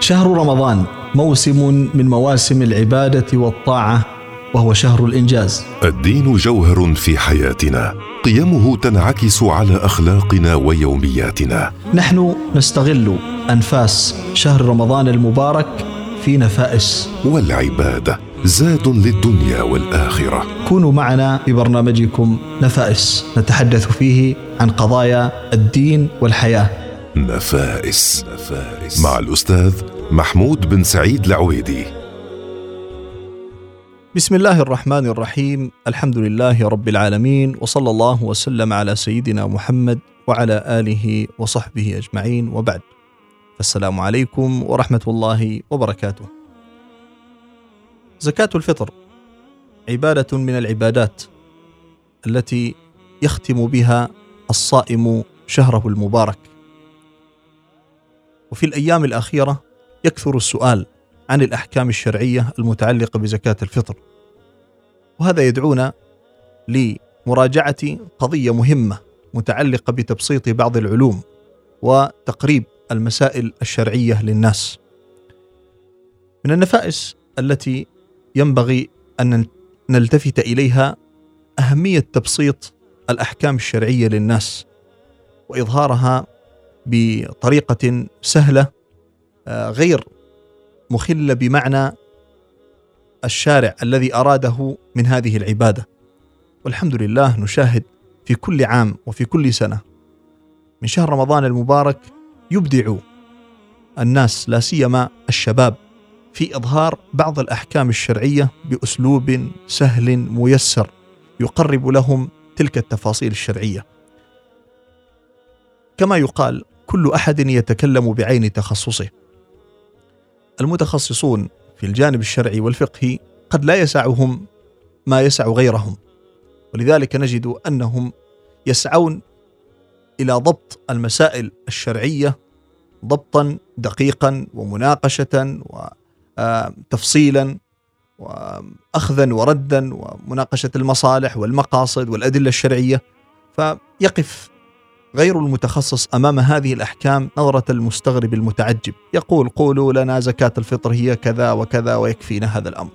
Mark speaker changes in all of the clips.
Speaker 1: شهر رمضان موسم من مواسم العبادة والطاعة وهو شهر الإنجاز.
Speaker 2: الدين جوهر في حياتنا. قيمه تنعكس على أخلاقنا ويومياتنا.
Speaker 1: نحن نستغل أنفاس شهر رمضان المبارك في نفائس.
Speaker 2: والعباده زاد للدنيا والآخرة.
Speaker 1: كونوا معنا في برنامجكم نفائس. نتحدث فيه عن قضايا الدين والحياة.
Speaker 2: نفائس نفائس مع الأستاذ محمود بن سعيد العويدي.
Speaker 1: بسم الله الرحمن الرحيم. الحمد لله رب العالمين وصلى الله وسلم على سيدنا محمد وعلى آله وصحبه أجمعين. وبعد السلام عليكم ورحمة الله وبركاته. زكاة الفطر عبادة من العبادات التي يختم بها الصائم شهره المبارك. وفي الأيام الأخيرة يكثر السؤال عن الأحكام الشرعية المتعلقة بزكاة الفطر وهذا يدعونا لمراجعة قضية مهمة متعلقة بتبسيط بعض العلوم وتقريب المسائل الشرعية للناس. من النفائس التي ينبغي أن نلتفت إليها أهمية تبسيط الأحكام الشرعية للناس وإظهارها بطريقة سهلة آه، غير مخلة بمعنى الشارع الذي أراده من هذه العبادة والحمد لله نشاهد في كل عام وفي كل سنة من شهر رمضان المبارك يبدع الناس لا سيما الشباب في إظهار بعض الأحكام الشرعية بأسلوب سهل ميسر يقرب لهم تلك التفاصيل الشرعية. كما يقال كل أحد يتكلم بعين تخصصه. المتخصصون في الجانب الشرعي والفقهي قد لا يسعهم ما يسع غيرهم ولذلك نجد أنهم يسعون إلى ضبط المسائل الشرعية ضبطا دقيقا ومناقشة وتفصيلا واخذا وردا ومناقشة المصالح والمقاصد والأدلة الشرعية فيقف غير المتخصص أمام هذه الأحكام نظرة المستغرب المتعجب. يقول قولوا لنا زكاة الفطر هي كذا وكذا ويكفينا هذا الأمر.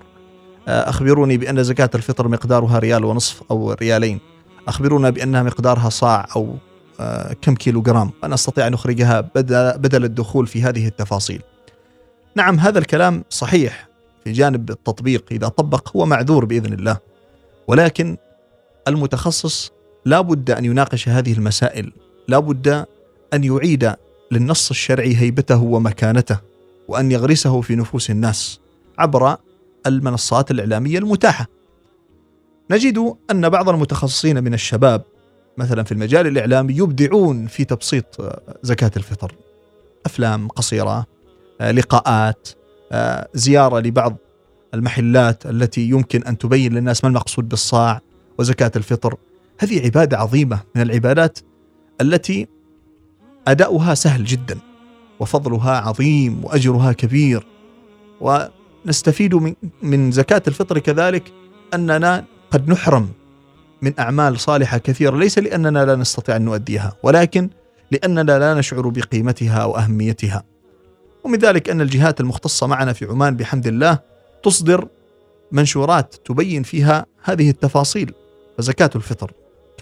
Speaker 1: أخبروني بأن زكاة الفطر مقدارها ريال ونصف أو ريالين. اخبرونا بأنها مقدارها صاع أو كم كيلو جرام. أنا استطيع ان اخرجها بدل الدخول في هذه التفاصيل. نعم هذا الكلام صحيح في جانب التطبيق إذا طبق هو معذور بإذن الله. ولكن المتخصص لا بد أن يناقش هذه المسائل لا بد أن يعيد للنص الشرعي هيبته ومكانته وأن يغرسه في نفوس الناس عبر المنصات الإعلامية المتاحة. نجد أن بعض المتخصصين من الشباب مثلا في المجال الإعلامي يبدعون في تبسيط زكاة الفطر. أفلام قصيرة، لقاءات، زيارة لبعض المحلات التي يمكن أن تبين للناس ما المقصود بالصاع وزكاة الفطر. هذه عبادة عظيمة من العبادات التي أداؤها سهل جدا وفضلها عظيم وأجرها كبير. ونستفيد من من زكاة الفطر كذلك أننا قد نحرم من أعمال صالحة كثيرة. ليس لأننا لا نستطيع أن نؤديها ولكن لأننا لا نشعر بقيمتها وأهميتها. ومن ذلك أن الجهات المختصة معنا في عمان بحمد الله تصدر منشورات تبين فيها هذه التفاصيل فزكاة الفطر.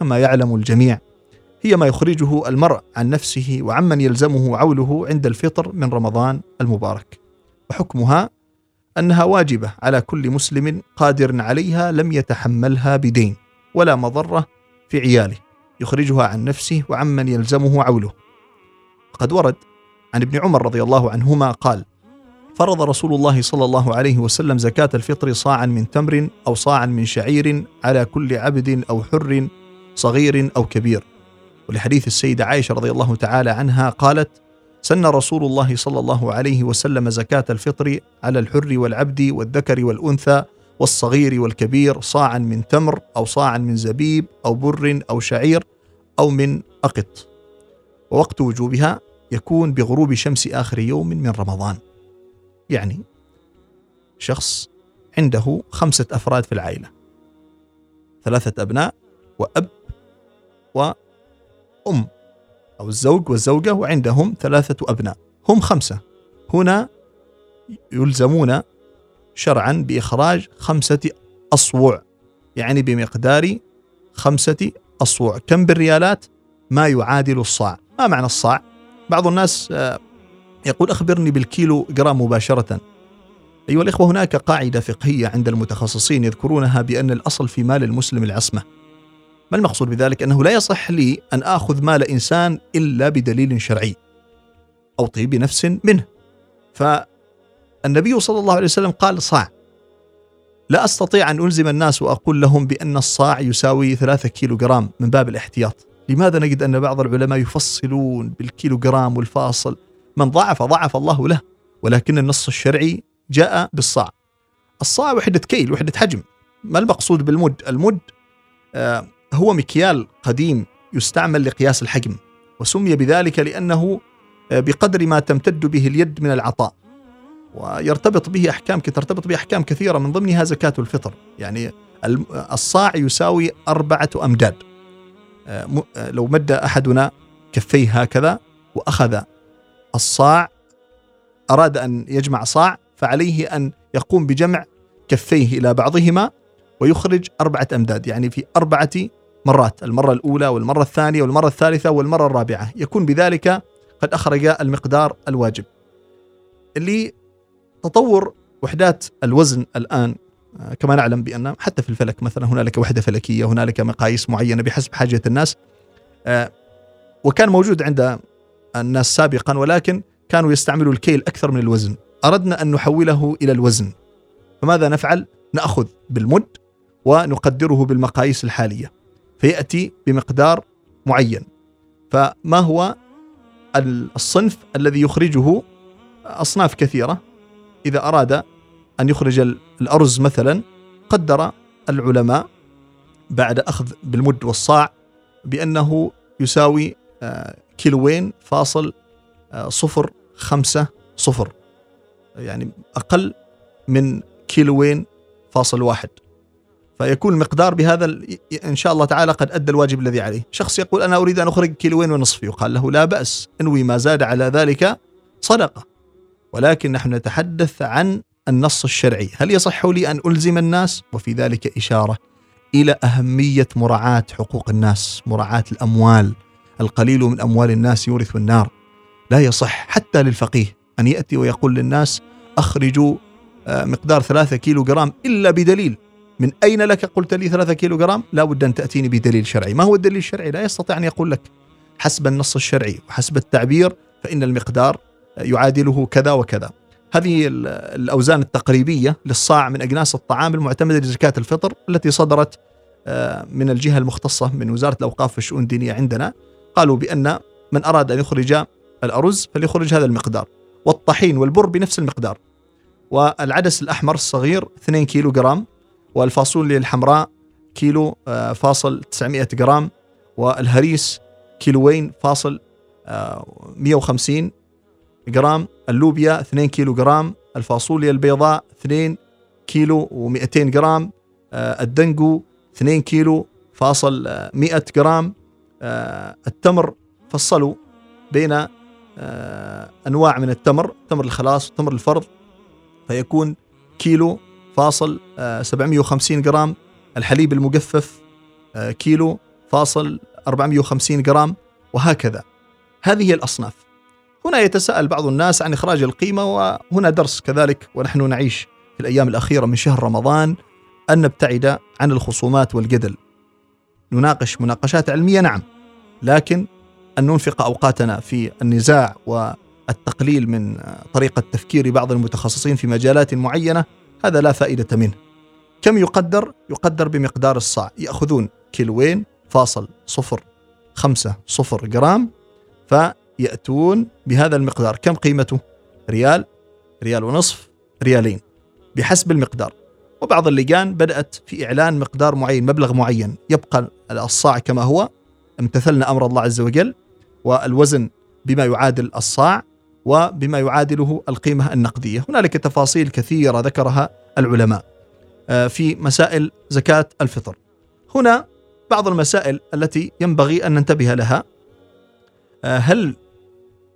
Speaker 1: كما يعلم الجميع. هي ما يخرجه المرء عن نفسه وعمن يلزمه عوله عند الفطر من رمضان المبارك. وحكمها أنها واجبة على كل مسلم قادر عليها لم يتحملها بدين ولا مضرة في عياله. يخرجها عن نفسه وعمن يلزمه عوله. قد ورد عن ابن عمر رضي الله عنهما قال فرض رسول الله صلى الله عليه وسلم زكاة الفطر صاعا من تمر أو صاعا من شعير على كل عبد أو حر صغير أو كبير. ولحديث السيدة عائشة رضي الله تعالى عنها قالت سن رسول الله صلى الله عليه وسلم زكاة الفطر على الحر والعبد والذكر والأنثى والصغير والكبير صاعا من تمر أو صاعا من زبيب أو بر أو شعير أو من أقط. ووقت وجوبها يكون بغروب شمس آخر يوم من رمضان. يعني شخص عنده خمسة أفراد في العائلة. ثلاثة أبناء وأب وأم أو الزوج والزوجة وعندهم ثلاثة أبناء. هم خمسة. هنا يلزمون شرعا بإخراج خمسة أصوع يعني بمقدار خمسة أصوع. كم بالريالات؟ ما يعادل الصاع. ما معنى الصاع؟ بعض الناس آه، يقول أخبرني بالكيلو جرام مباشرة. أيها الإخوة هناك قاعدة فقهية عند المتخصصين يذكرونها بأن الأصل في مال المسلم العصمة. ما المقصود بذلك؟ أنه لا يصح لي أن آخذ مال إنسان إلا بدليل شرعي أو طيب نفس منه. فالنبي صلى الله عليه وسلم قال صاع. لا أستطيع أن ألزم الناس وأقول لهم بأن الصاع يساوي ثلاثة كيلو جرام من باب الاحتياط. لماذا نجد أن بعض العلماء يفصلون بالكيلو جرام والفاصل من ضعف ضعف الله له ولكن النص الشرعي جاء بالصاع. الصاع وحدة كيل وحدة حجم. ما المقصود بالمد؟ المد آه هو مكيال قديم يستعمل لقياس الحجم وسمي بذلك لأنه آه بقدر ما تمتد به اليد من العطاء ويرتبط به أحكام ترتبط به أحكام كثيرة من ضمنها زكاة الفطر يعني الصاع يساوي أربعة أمداد. آه، آه، لو مد أحدنا كفيه هكذا وأخذ الصاع أراد أن يجمع صاع فعليه أن يقوم بجمع كفيه إلى بعضهما ويخرج أربعة أمداد يعني في أربعة مرات المرة الأولى والمرة الثانية والمرة الثالثة والمرة الرابعة. يكون بذلك قد أخرج المقدار الواجب. اللي تطور وحدات الوزن الآن آه، كما نعلم بأن حتى في الفلك مثلا هنالك وحدة فلكية هنالك مقاييس معينة بحسب حاجة الناس آه، وكان موجود عند الناس سابقا ولكن كانوا يستعملوا الكيل أكثر من الوزن. أردنا أن نحوله إلى الوزن. فماذا نفعل؟ نأخذ بالمد ونقدره بالمقاييس الحالية. فيأتي بمقدار معين. فما هو الصنف الذي يخرجه أصناف كثيرة؟ إذا أراد أن يخرج الأرز مثلا قدر العلماء بعد أخذ بالمد والصاع بأنه يساوي آه، كيلوين فاصل آه، صفر خمسة صفر يعني أقل من كيلوين فاصل واحد. فيكون المقدار بهذا إن شاء الله تعالى قد أدى الواجب الذي عليه. شخص يقول أنا أريد أن أخرج كيلوين ونصف. يقال له لا بأس. إنوي ما زاد على ذلك صدقة. ولكن نحن نتحدث عن النص الشرعي. هل يصح لي أن ألزم الناس؟ وفي ذلك إشارة إلى أهمية مراعاة حقوق الناس مراعاة الأموال. القليل من أموال الناس يورث النار. لا يصح حتى للفقيه أن يأتي ويقول للناس أخرجوا آه، مقدار ثلاثة كيلو جرام إلا بدليل. من أين لك؟ قلت لي ثلاثة كيلو جرام لا بد أن تأتيني بدليل شرعي. ما هو الدليل الشرعي؟ لا يستطيع أن يقول لك. حسب النص الشرعي وحسب التعبير فإن المقدار يعادله كذا وكذا. هذه الأوزان التقريبية للصاع من أجناس الطعام المعتمدة لزكاة الفطر التي صدرت آه، من الجهة المختصة من وزارة الأوقاف والشؤون الدينية عندنا. قالوا بأن من أراد أن يخرج الأرز فليخرج هذا المقدار. والطحين والبر بنفس المقدار. والعدس الأحمر الصغير 2 كيلو جرام والفاصوليا الحمراء كيلو آه، فاصل 900 جرام والهريس كيلوين فاصل 150 آه، جرام اللوبيا 2 كيلو جرام الفاصوليا البيضاء 2 كيلو و200 جرام آه، الدنجو 2 كيلو فاصل 100 جرام التمر فصلوا بين أنواع من التمر تمر الخلاص وتمر الفرض فيكون كيلو فاصل 750 آه، جرام. الحليب المجفف آه، كيلو فاصل 450 جرام وهكذا. هذه الأصناف. هنا يتساءل بعض الناس عن إخراج القيمة وهنا درس كذلك ونحن نعيش في الأيام الأخيرة من شهر رمضان أن نبتعد عن الخصومات والجدل. نناقش مناقشات علمية نعم لكن أن ننفق أوقاتنا في النزاع والتقليل من طريقة تفكير بعض المتخصصين في مجالات معينة هذا لا فائدة منه. كم يقدر؟ يقدر بمقدار الصاع. يأخذون كيلوين فاصل صفر خمسة صفر جرام فيأتون بهذا المقدار. كم قيمته؟ ريال ريال ونصف ريالين. بحسب المقدار. وبعض اللجان بدأت في إعلان مقدار معين مبلغ معين. يبقى الصاع كما هو. امتثلنا أمر الله عز وجل والوزن بما يعادل الصاع. وبما يعادله القيمة النقدية. هنالك تفاصيل كثيرة ذكرها العلماء آه، في مسائل زكاة الفطر. هنا بعض المسائل التي ينبغي أن ننتبه لها آه، هل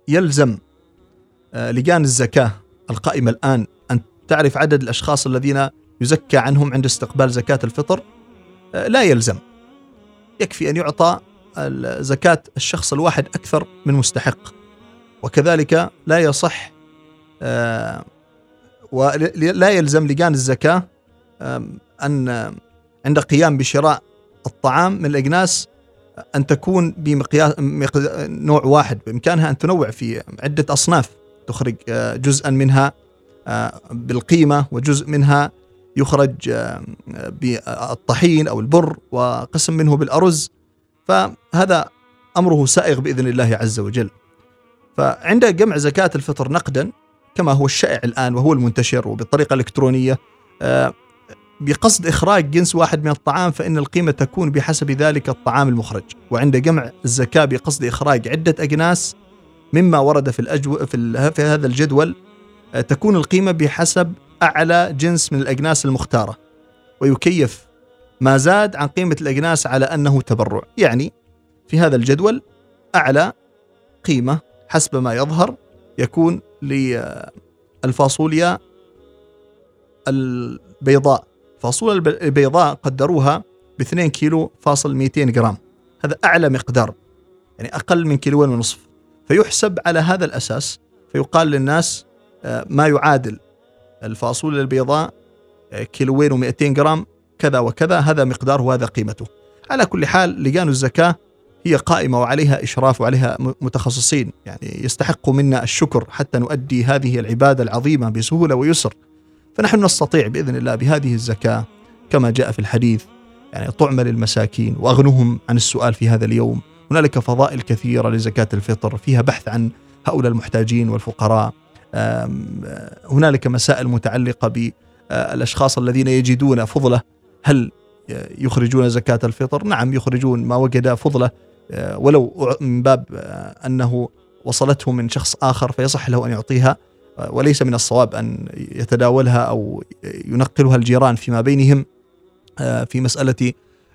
Speaker 1: يلزم آه، لجان الزكاة القائمة الآن أن تعرف عدد الأشخاص الذين يزكى عنهم عند استقبال زكاة الفطر؟ لا يلزم. يكفي أن يعطى زكاة الشخص الواحد أكثر من مستحق. وكذلك لا يصح آه، ولا يلزم لجان الزكاة أن عند قيام بشراء الطعام من الأجناس أن تكون بمقياس نوع واحد بإمكانها أن تنوع في عدة أصناف تخرج آه، جزءا منها آه، بالقيمة وجزء منها يخرج آه، بالطحين أو البر وقسم منه بالأرز. فهذا أمره سائغ بإذن الله عز وجل. فعند جمع زكاة الفطر نقدا كما هو الشائع الآن وهو المنتشر وبالطريقة الإلكترونية بقصد إخراج جنس واحد من الطعام فإن القيمة تكون بحسب ذلك الطعام المخرج. وعند جمع الزكاة بقصد إخراج عدة أجناس مما ورد في الأجو في, في هذا الجدول. آه، تكون القيمة بحسب أعلى جنس من الأجناس المختارة. ويكيف ما زاد عن قيمة الأجناس على أنه تبرع. يعني في هذا الجدول أعلى قيمة حسب ما يظهر يكون للفاصوليا البيضاء. فاصوليا البيضاء قدروها ب 2 كيلو فاصل 200 جرام. هذا أعلى مقدار يعني أقل من كيلوين ونصف. فيحسب على هذا الأساس فيقال للناس آه، ما يعادل الفاصوليا البيضاء آه، كيلوين و200 جرام كذا وكذا هذا مقداره وهذا قيمته. على كل حال لجان الزكاة هي قائمة وعليها إشراف وعليها متخصصين. يعني يستحق منا الشكر حتى نؤدي هذه العبادة العظيمة بسهولة ويسر. فنحن نستطيع بإذن الله بهذه الزكاة كما جاء في الحديث. يعني طعم للمساكين وأغنهم عن السؤال في هذا اليوم. هنالك فضائل كثيرة لزكاة الفطر فيها بحث عن هؤلاء المحتاجين والفقراء. هنالك مسائل متعلقة بالأشخاص الذين يجدون فضلة. هل يخرجون زكاة الفطر؟ نعم يخرجون. ما وجد فضلة ولو من باب أنه وصلته من شخص آخر فيصح له أن يعطيها وليس من الصواب أن يتداولها أو ينقلها الجيران فيما بينهم آه، في مسألة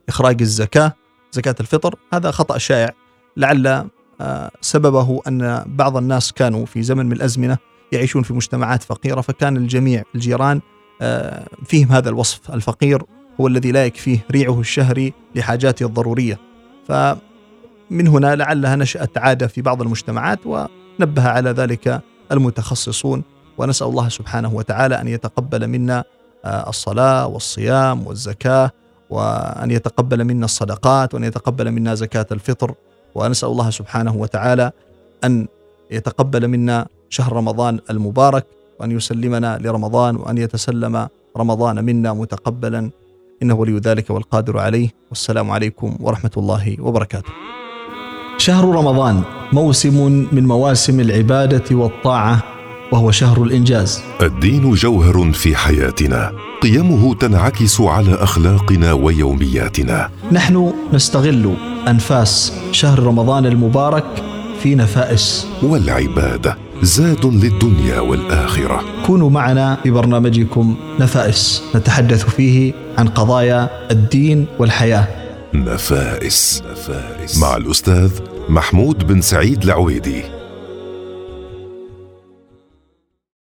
Speaker 1: إخراج الزكاة زكاة الفطر. هذا خطأ شائع. لعل آه، سببه أن بعض الناس كانوا في زمن من الأزمنة يعيشون في مجتمعات فقيرة فكان الجميع الجيران آه، فيهم هذا الوصف. الفقير هو الذي لا يكفيه ريعه الشهري لحاجاته الضرورية. فمن هنا لعلها نشأت عادة في بعض المجتمعات ونبه على ذلك المتخصصون. ونسأل الله سبحانه وتعالى أن يتقبل منا آه، الصلاة والصيام والزكاة وأن يتقبل منا الصدقات وأن يتقبل منا زكاة الفطر. ونسأل الله سبحانه وتعالى أن يتقبل منا شهر رمضان المبارك وأن يسلمنا لرمضان وأن يتسلم رمضان منا متقبلا. إنه ولي ذلك والقادر عليه. والسلام عليكم ورحمة الله وبركاته. شهر رمضان موسم من مواسم العبادة والطاعة وهو شهر الإنجاز.
Speaker 2: الدين جوهر في حياتنا. قيمه تنعكس على أخلاقنا ويومياتنا.
Speaker 1: نحن نستغل أنفاس شهر رمضان المبارك في نفائس.
Speaker 2: والعبادة زاد للدنيا والآخرة.
Speaker 1: كونوا معنا في برنامجكم نفائس. نتحدث فيه عن قضايا الدين
Speaker 2: والحياة. نفائس مع الأستاذ محمود بن سعيد العويدي.